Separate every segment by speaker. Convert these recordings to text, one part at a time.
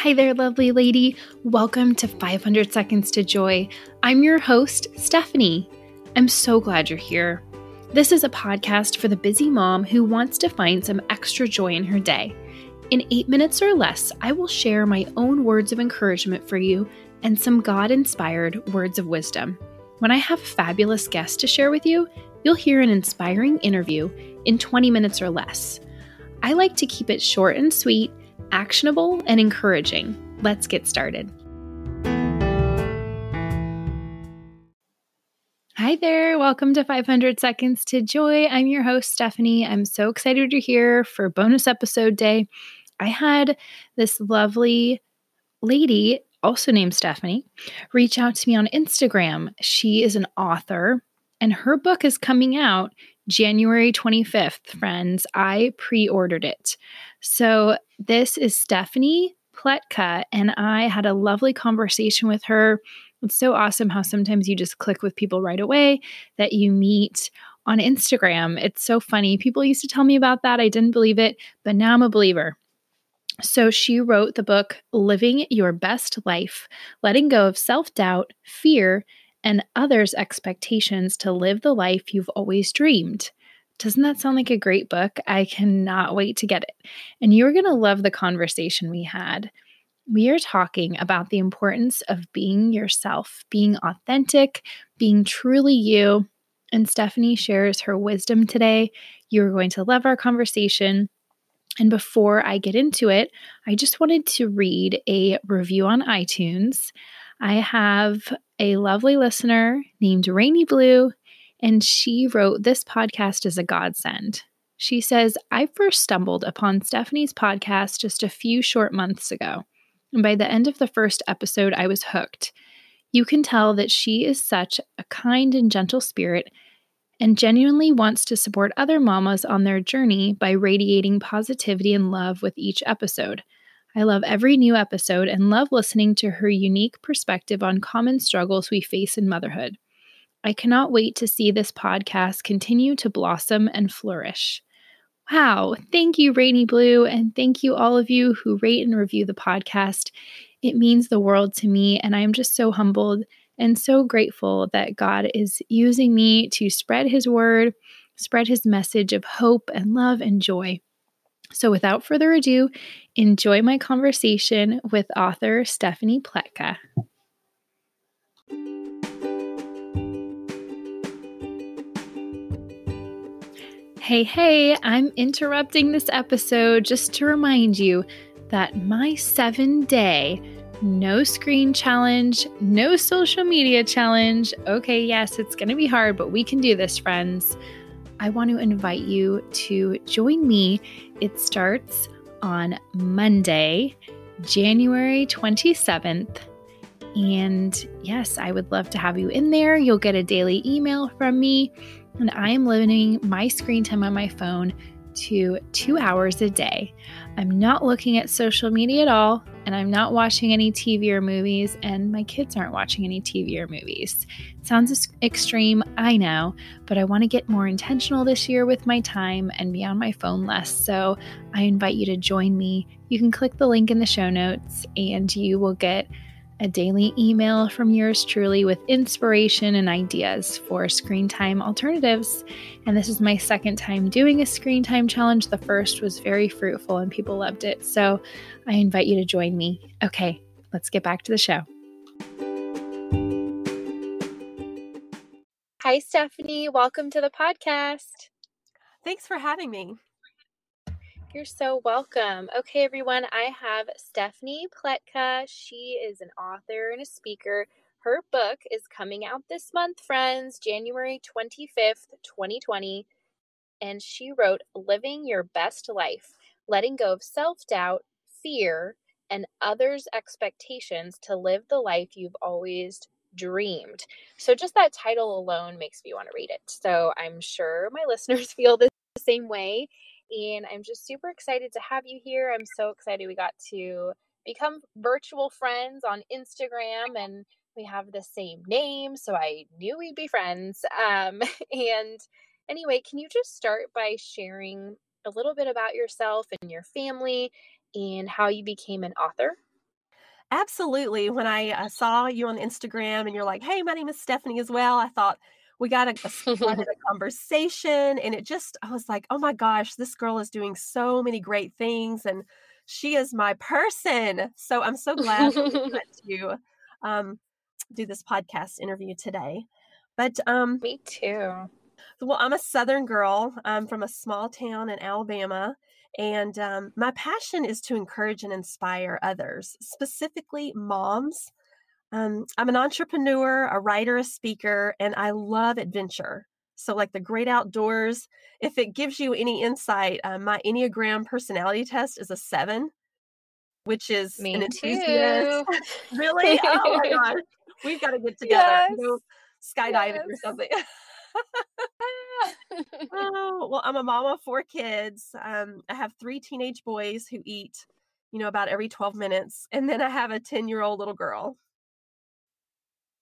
Speaker 1: Hi there, lovely lady. Welcome to 500 Seconds to Joy. I'm your host, Stephanie. I'm so glad you're here. This is a podcast for the busy mom who wants to find some extra joy in her day. In eight minutes or less, I will share my own words of encouragement for you and some God inspired words of wisdom. When I have a fabulous guest to share with you, you'll hear an inspiring interview in 20 minutes or less. I like to keep it short and sweet, actionable, and encouraging. Let's get started. Hi there. Welcome to 500 Seconds to Joy. I'm your host, Stephanie. I'm so excited you're here for bonus episode day. I had this lovely lady, also named Stephanie, reach out to me on Instagram. She is an author, and her book is coming out January 25th, friends. I pre ordered it. So, this is Stephanie Pletka, and I had a lovely conversation with her. It's so awesome how sometimes you just click with people right away that you meet on Instagram. It's so funny. People used to tell me about that. I didn't believe it, but now I'm a believer. So she wrote the book Living Your Best Life, letting go of self doubt, fear, and others' expectations to live the life you've always dreamed. Doesn't that sound like a great book? I cannot wait to get it. And you're going to love the conversation we had. We are talking about the importance of being yourself, being authentic, being truly you. And Stephanie shares her wisdom today. You're going to love our conversation. And before I get into it, I just wanted to read a review on iTunes. I have a lovely listener named Rainy Blue, and she wrote, This podcast is a godsend. She says, I first stumbled upon Stephanie's podcast just a few short months ago. And by the end of the first episode, I was hooked. You can tell that she is such a kind and gentle spirit and genuinely wants to support other mamas on their journey by radiating positivity and love with each episode. I love every new episode and love listening to her unique perspective on common struggles we face in motherhood. I cannot wait to see this podcast continue to blossom and flourish. Wow. Thank you, Rainy Blue, and thank you, all of you who rate and review the podcast. It means the world to me, and I'm just so humbled and so grateful that God is using me to spread His word, spread His message of hope and love and joy. So, without further ado, enjoy my conversation with author Stephanie Pletka. Hey, hey, I'm interrupting this episode just to remind you that my seven day no screen challenge, no social media challenge. Okay, yes, it's going to be hard, but we can do this, friends. I want to invite you to join me. It starts on Monday, January 27th. And yes, I would love to have you in there. You'll get a daily email from me. And I am limiting my screen time on my phone to two hours a day. I'm not looking at social media at all, and I'm not watching any TV or movies, and my kids aren't watching any TV or movies. Sounds extreme, I know, but I want to get more intentional this year with my time and be on my phone less. So I invite you to join me. You can click the link in the show notes, and you will get a daily email from yours truly with inspiration and ideas for screen time alternatives. And this is my second time doing a screen time challenge. The first was very fruitful and people loved it. So I invite you to join me. Okay, let's get back to the show. Hi, Stephanie. Welcome to the podcast.
Speaker 2: Thanks for having me.
Speaker 1: You're so welcome. Okay, everyone, I have Stephanie Pletka. She is an author and a speaker. Her book is coming out this month, friends, January 25th, 2020. And she wrote Living Your Best Life Letting Go of Self Doubt, Fear, and Others' Expectations to Live the Life You've Always Dreamed. So, just that title alone makes me want to read it. So, I'm sure my listeners feel the same way and I'm just super excited to have you here. I'm so excited we got to become virtual friends on Instagram and we have the same name, so I knew we'd be friends. Um, and anyway, can you just start by sharing a little bit about yourself and your family and how you became an author?
Speaker 2: Absolutely. When I, uh, saw you on Instagram and you're like, "Hey, my name is Stephanie as well," I thought, "We uh, started a conversation," and it just I was like, "Oh my gosh, this girl is doing so many great things, and she is my person." So I'm so glad got to, um, do this podcast interview today. But, um
Speaker 1: Me too.
Speaker 2: well, I'm a Southern girl. I'm from a small town in Alabama, and um, my passion is to encourage and inspire others, specifically moms. Um, I'm an entrepreneur, a writer, a speaker, and I love adventure. So, like the great outdoors, if it gives you any insight, uh, my Enneagram personality test is a seven, which is
Speaker 1: Me
Speaker 2: an enthusiast.
Speaker 1: too.
Speaker 2: really? Oh my gosh. We've got to get together,
Speaker 1: Yes.
Speaker 2: go skydiving or something. Oh, well, I'm a mom of 4 kids. Um, I have 3 teenage boys who eat, you know, about every 12 minutes, and then I have a 10-year-old little girl.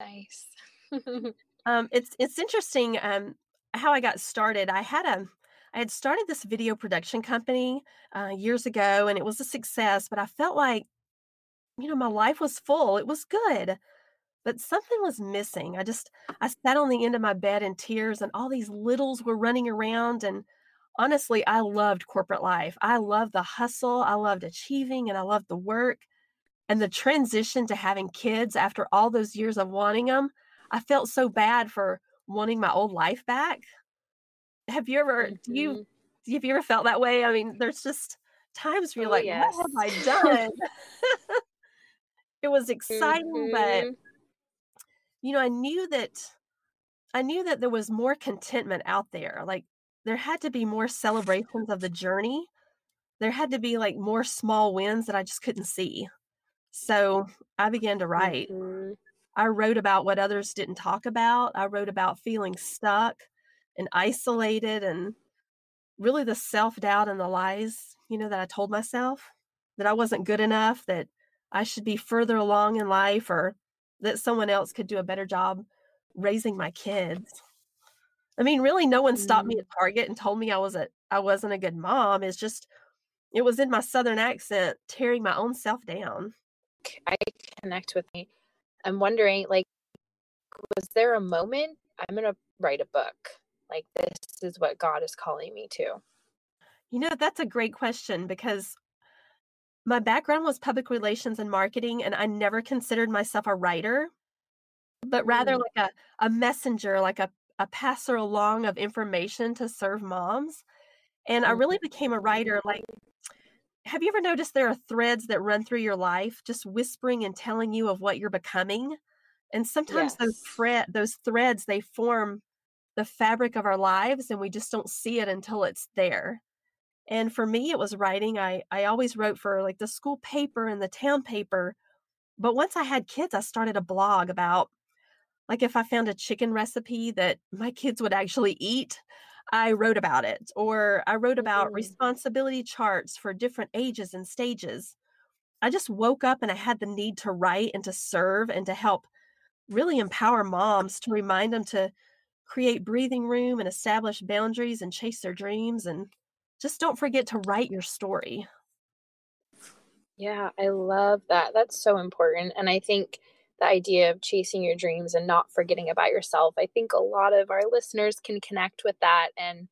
Speaker 1: Nice.
Speaker 2: Um, it's it's interesting, um, how I got started. I had a I had started this video production company, uh, years ago, and it was a success, but I felt like, you know, my life was full. It was good, but something was missing. I just I sat on the end of my bed in tears, and all these littles were running around, and honestly, I loved corporate life. I loved the hustle, I loved achieving, and I loved the work, and the transition to having kids after all those years of wanting them, I felt so bad for wanting my old life back. Have you ever do you
Speaker 1: Mhm.
Speaker 2: have you ever felt that way? I mean, there's just times where you're
Speaker 1: Oh,
Speaker 2: like, "What have I done?" It was exciting, but
Speaker 1: Mhm.
Speaker 2: you know, I knew that I knew that there was more contentment out there. Like there had to be more celebrations of the journey. There had to be like more small wins that I just couldn't see. So I began to write.
Speaker 1: Mhm.
Speaker 2: I wrote about what others didn't talk about. I wrote about feeling stuck and isolated and really the self-doubt and the lies, you know, that I told myself that I wasn't good enough, that I should be further along in life or that someone else could do a better job raising my kids. I mean, really no one stopped me
Speaker 1: Mm.
Speaker 2: at Target and told me I was a I wasn't a good mom. It's just it was in my southern accent tearing my own self down.
Speaker 1: I connect with me. I'm wondering, like, was there a moment I'm gonna write a book? Like, this is what God is calling me to.
Speaker 2: You know, that's a great question because my background was public relations and marketing, and I never considered myself a writer, but rather
Speaker 1: Mm.
Speaker 2: like a a messenger, like a a passer along of information to serve moms. And I really became a writer. Like, have you ever noticed there are threads that run through your life, just whispering and telling you of what you're becoming? And sometimes those
Speaker 1: Yes.
Speaker 2: thread those threads they form the fabric of our lives, and we just don't see it until it's there. And for me, it was writing. I I always wrote for like the school paper and the town paper. But once I had kids, I started a blog about like if I found a chicken recipe that my kids would actually eat, I wrote about it. Or I wrote about
Speaker 1: Mm.
Speaker 2: responsibility charts for different ages and stages. I just woke up and I had the need to write and to serve and to help really empower moms to remind them to create breathing room and establish boundaries and chase their dreams and just don't forget to write your story.
Speaker 1: Yeah, I love that. That's so important. And I think the idea of chasing your dreams and not forgetting about yourself, I think a lot of our listeners can connect with that. And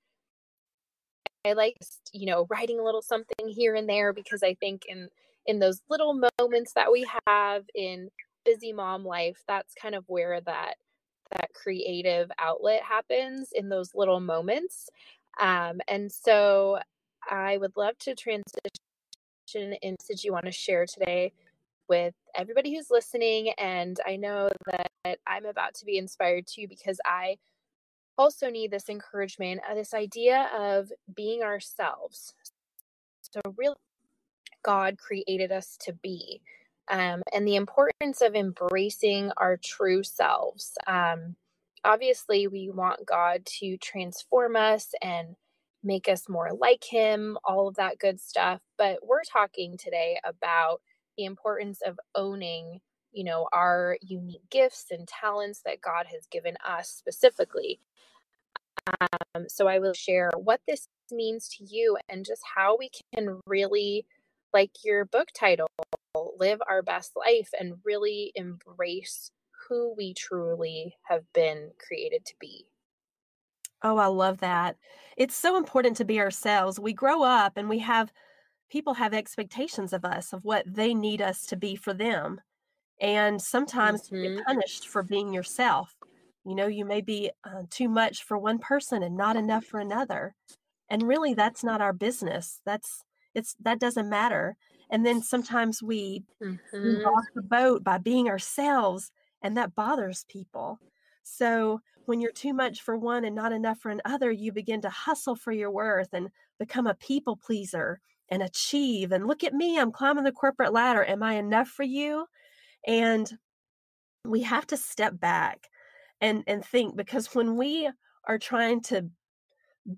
Speaker 1: I like, you know, writing a little something here and there because I think in in those little moments that we have in busy mom life, that's kind of where that that creative outlet happens in those little moments. Um, and so I would love to transition in message you want to share today with everybody who's listening. And I know that I'm about to be inspired too because I also need this encouragement, uh, this idea of being ourselves. So, really, God created us to be, um, and the importance of embracing our true selves. Um, obviously, we want God to transform us and make us more like Him, all of that good stuff. But we're talking today about the importance of owning you know our unique gifts and talents that god has given us specifically um, so i will share what this means to you and just how we can really like your book title, Live Our Best Life, and really embrace who we truly have been created to be.
Speaker 2: Oh, I love that. It's so important to be ourselves. We grow up and we have people have expectations of us of what they need us to be for them. And sometimes you
Speaker 1: Mhm.
Speaker 2: get punished for being yourself. You know, you may be uh, too much for one person and not enough for another. And really that's not our business. That's it's that doesn't matter. And then sometimes we we
Speaker 1: Mhm.
Speaker 2: rock the boat by being ourselves, and that bothers people. So when you're too much for one and not enough for another, you begin to hustle for your worth and become a people pleaser and achieve. And look at me, I'm climbing the corporate ladder. Am I enough for you? And we have to step back and and think because when we are trying to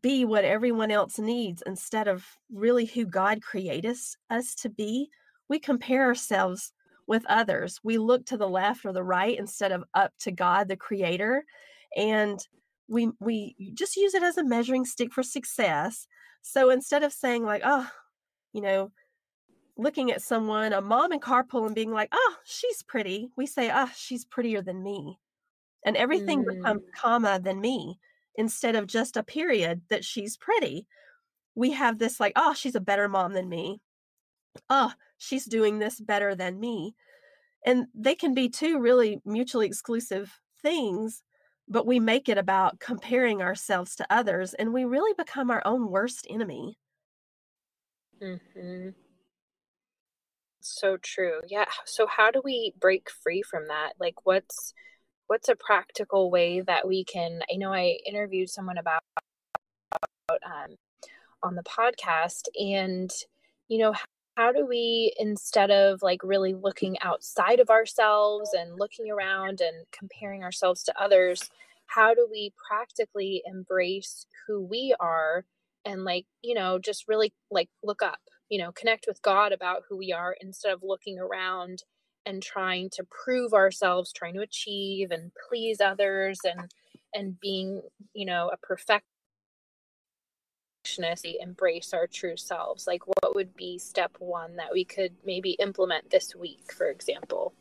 Speaker 2: be what everyone else needs instead of really who God created us, us to be, we compare ourselves with others. We look to the left or the right instead of up to God, the creator. And we we just use it as a measuring stick for success. So instead of saying like, oh, you know, looking at someone, a mom in carpool and being like, oh, she's pretty, we say, oh, she's prettier than me. And everything becomes
Speaker 1: Mm.
Speaker 2: comma than me instead of just a period that she's pretty. We have this like, oh, she's a better mom than me. Oh, she's doing this better than me. And they can be two really mutually exclusive things, but we make it about comparing ourselves to others and we really become our own worst enemy.
Speaker 1: Mhm. So true. Yeah. So how do we break free from that? Like what's what's a practical way that we can I know I interviewed someone about um on the podcast and you know how do we instead of like really looking outside of ourselves and looking around and comparing ourselves to others how do we practically embrace who we are and like you know just really like look up you know connect with god about who we are instead of looking around and trying to prove ourselves trying to achieve and please others and and being you know a perfect perfectionist embrace our true selves like what would be step one that we could maybe implement this week for example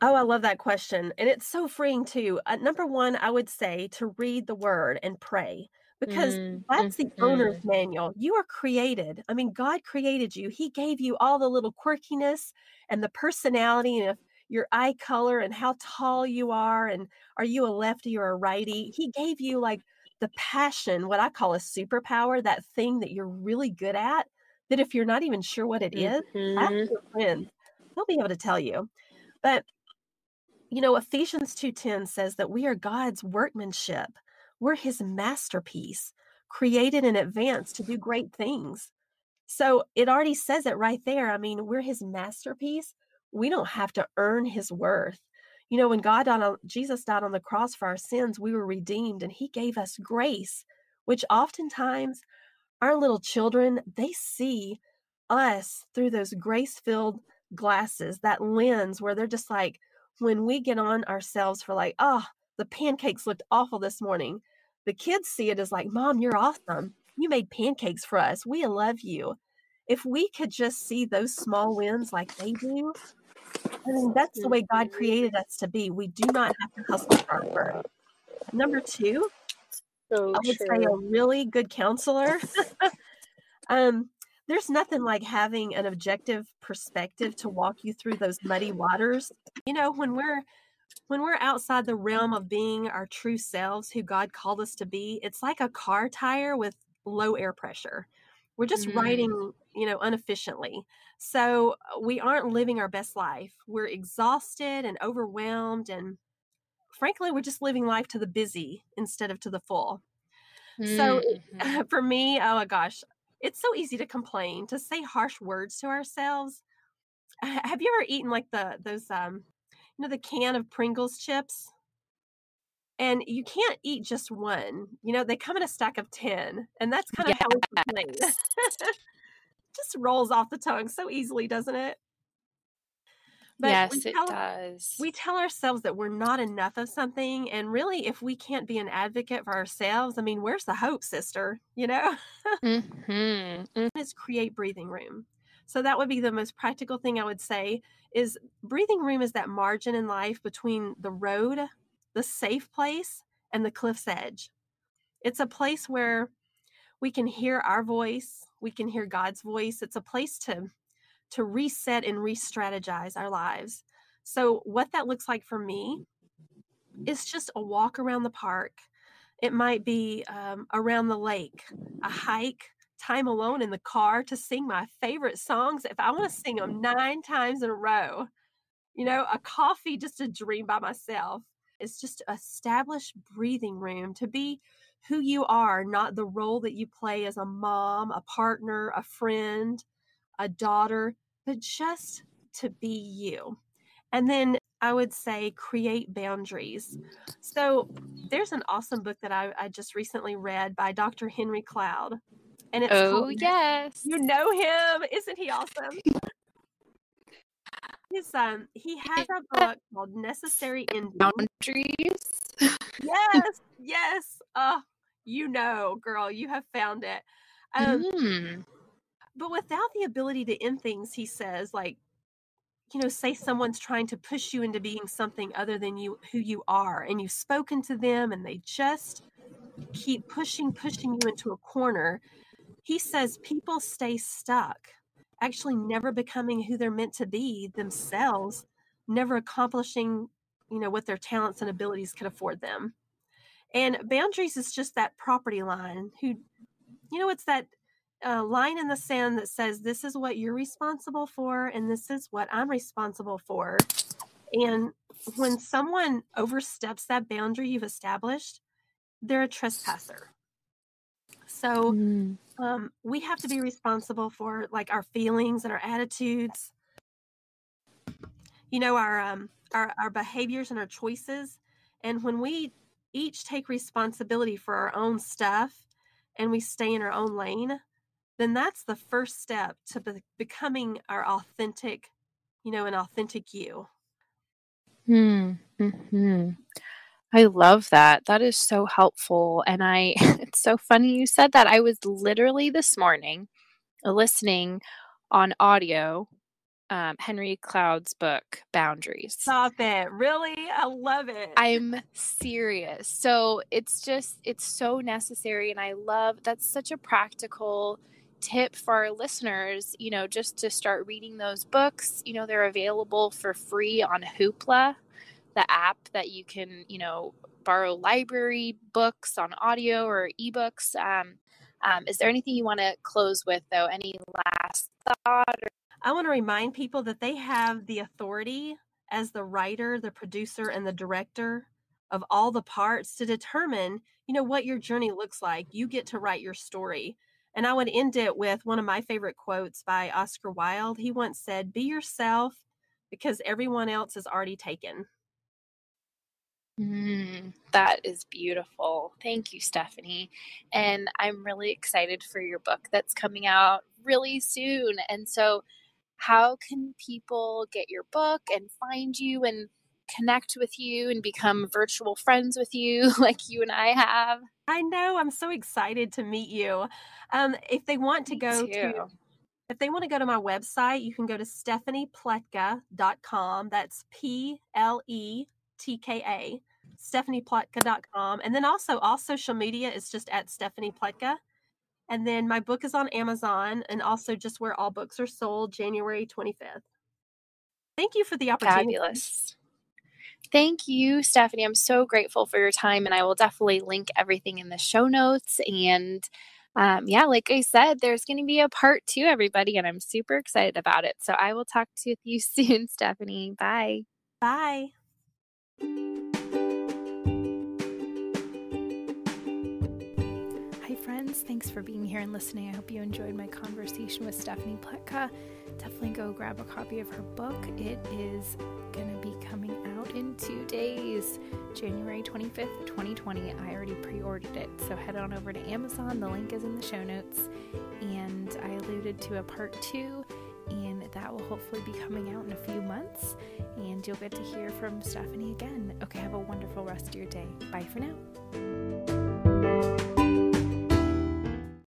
Speaker 2: Oh, I love that question. And it's so freeing too. Uh, number one, I would say to read the word and pray because
Speaker 1: mm,
Speaker 2: that's the owner's
Speaker 1: mhm,
Speaker 2: manual. You are created. I mean, God created you. He gave you all the little quirkiness and the personality and if your eye color and how tall you are and are you a lefty or a righty. He gave you like the passion, what I call a superpower, that thing that you're really good at, that if you're not even sure what it is, ask
Speaker 1: mhm,
Speaker 2: your friends. They'll be able to tell you. But you know, Ephesians 2:10 says that we are God's workmanship. We're his masterpiece, created in advance to do great things. So it already says it right there. I mean, we're his masterpiece. We don't have to earn his worth. You know, when God on Jesus died on the cross for our sins, we were redeemed and he gave us grace, which oftentimes our little children, they see us through those grace-filled glasses, that lens where they're just like, when we get on ourselves for like, oh, the pancakes looked awful this morning. The kids see it as like, Mom, you're awesome. You made pancakes for us. We love you. If we could just see those small wins like they do, I mean, that's the way God created us to be. We do not have to hustle for our worth. Number two,
Speaker 1: so
Speaker 2: I would say a really good counselor. um, there's nothing like having an objective perspective to walk you through those muddy waters. You know, when we're when we're outside the realm of being our true selves, who God called us to be, it's like a car tire with low air pressure. We're just
Speaker 1: Mm,
Speaker 2: riding, you know, inefficiently. So uh, we aren't living our best life. We're exhausted and overwhelmed. And frankly, we're just living life to the busy instead of to the full. So
Speaker 1: mm, mhm.
Speaker 2: for me, oh my gosh, it's so easy to complain, to say harsh words to ourselves. Have you ever eaten like the those um you know the can of Pringles chips? And you can't eat just one. You know, they come in a stack of 10, and that's kind of how we complain. Just rolls off the tongue so easily, doesn't it? But
Speaker 1: yes it does
Speaker 2: we tell ourselves that we're not enough of something, and really if we can't be an advocate for ourselves, I mean, where's the hope, sister? You know?
Speaker 1: mm-hmm.
Speaker 2: Is create breathing room. So that would be the most practical thing I would say is breathing room is that margin in life between the road, the safe place, and the cliff's edge. It's a place where we can hear our voice, we can hear God's voice. It's a place to to reset and re-strategize our lives. So what that looks like for me is just a walk around the park. It might be um, around the lake, a hike, time alone in the car to sing my favorite songs. If I want to sing them nine times in a row, you know, a coffee just a dream by myself. It's just establish breathing room to be who you are, not the role that you play as a mom, a partner, a friend, a daughter, but just to be you. And then I would say create boundaries. So there's an awesome book that I, I just recently read by Dr. Henry Cloud.
Speaker 1: And it's oh, called, yes.
Speaker 2: You know him. Isn't he awesome? His, um, he has a book called Necessary in
Speaker 1: Boundaries.
Speaker 2: yes, yes. Oh, you know, girl, you have found it. Um, mm. But without the ability to end things, he says, like you know, say someone's trying to push you into being something other than you who you are, and you've spoken to them and they just keep pushing, pushing you into a corner. He says people stay stuck, actually never becoming who they're meant to be themselves, never accomplishing, you know, what their talents and abilities could afford them. And boundaries is just that property line who, you know, it's that a line in the sand that says this is what you're responsible for and this is what I'm responsible for. And when someone oversteps that boundary you've established, they're a trespasser. So mm. um, we have to be responsible for like our feelings and our attitudes. You know our um, our our behaviors and our choices. And when we each take responsibility for our own stuff and we stay in our own lane, then that's the first step to be- becoming our authentic, you know, an authentic you.
Speaker 1: Hmm. Hmm. I love that. That is so helpful. And I, it's so funny you said that. I was literally this morning listening on audio um, Henry Cloud's book, Boundaries.
Speaker 2: Stop it. Really? I love it.
Speaker 1: I'm serious. So it's just, it's so necessary. And I love that's such a practical tip for our listeners, you know, just to start reading those books. You know, they're available for free on Hoopla, the app that you can, you know, borrow library books on audio or ebooks. Um, um, is there anything you want to close with, though? Any last thought? Or-
Speaker 2: I want to remind people that they have the authority as the writer, the producer, and the director of all the parts to determine, you know, what your journey looks like. You get to write your story. And I would end it with one of my favorite quotes by Oscar Wilde. He once said, Be yourself because everyone else is already taken.
Speaker 1: Mm, that is beautiful. Thank you, Stephanie. And I'm really excited for your book that's coming out really soon. And so, how can people get your book and find you and connect with you and become virtual friends with you like you and I have?
Speaker 2: I know. I'm so excited to meet you. Um, if they want to go to if they want to go to my website, you can go to stephaniepletka.com. That's P L E T K A, stephaniepletka.com. And then also all social media is just at Stephanie Pletka. And then my book is on Amazon and also just where all books are sold, January 25th. Thank you for the opportunity.
Speaker 1: Fabulous. Thank you, Stephanie. I'm so grateful for your time, and I will definitely link everything in the show notes. And um, yeah, like I said, there's going to be a part two, everybody, and I'm super excited about it. So I will talk to you soon, Stephanie. Bye.
Speaker 2: Bye.
Speaker 3: Friends. Thanks for being here and listening. I hope you enjoyed my conversation with Stephanie Pletka. Definitely go grab a copy of her book. It is going to be coming out in two days, January 25th, 2020. I already pre ordered it, so head on over to Amazon. The link is in the show notes. And I alluded to a part two, and that will hopefully be coming out in a few months. And you'll get to hear from Stephanie again. Okay, have a wonderful rest of your day. Bye for now.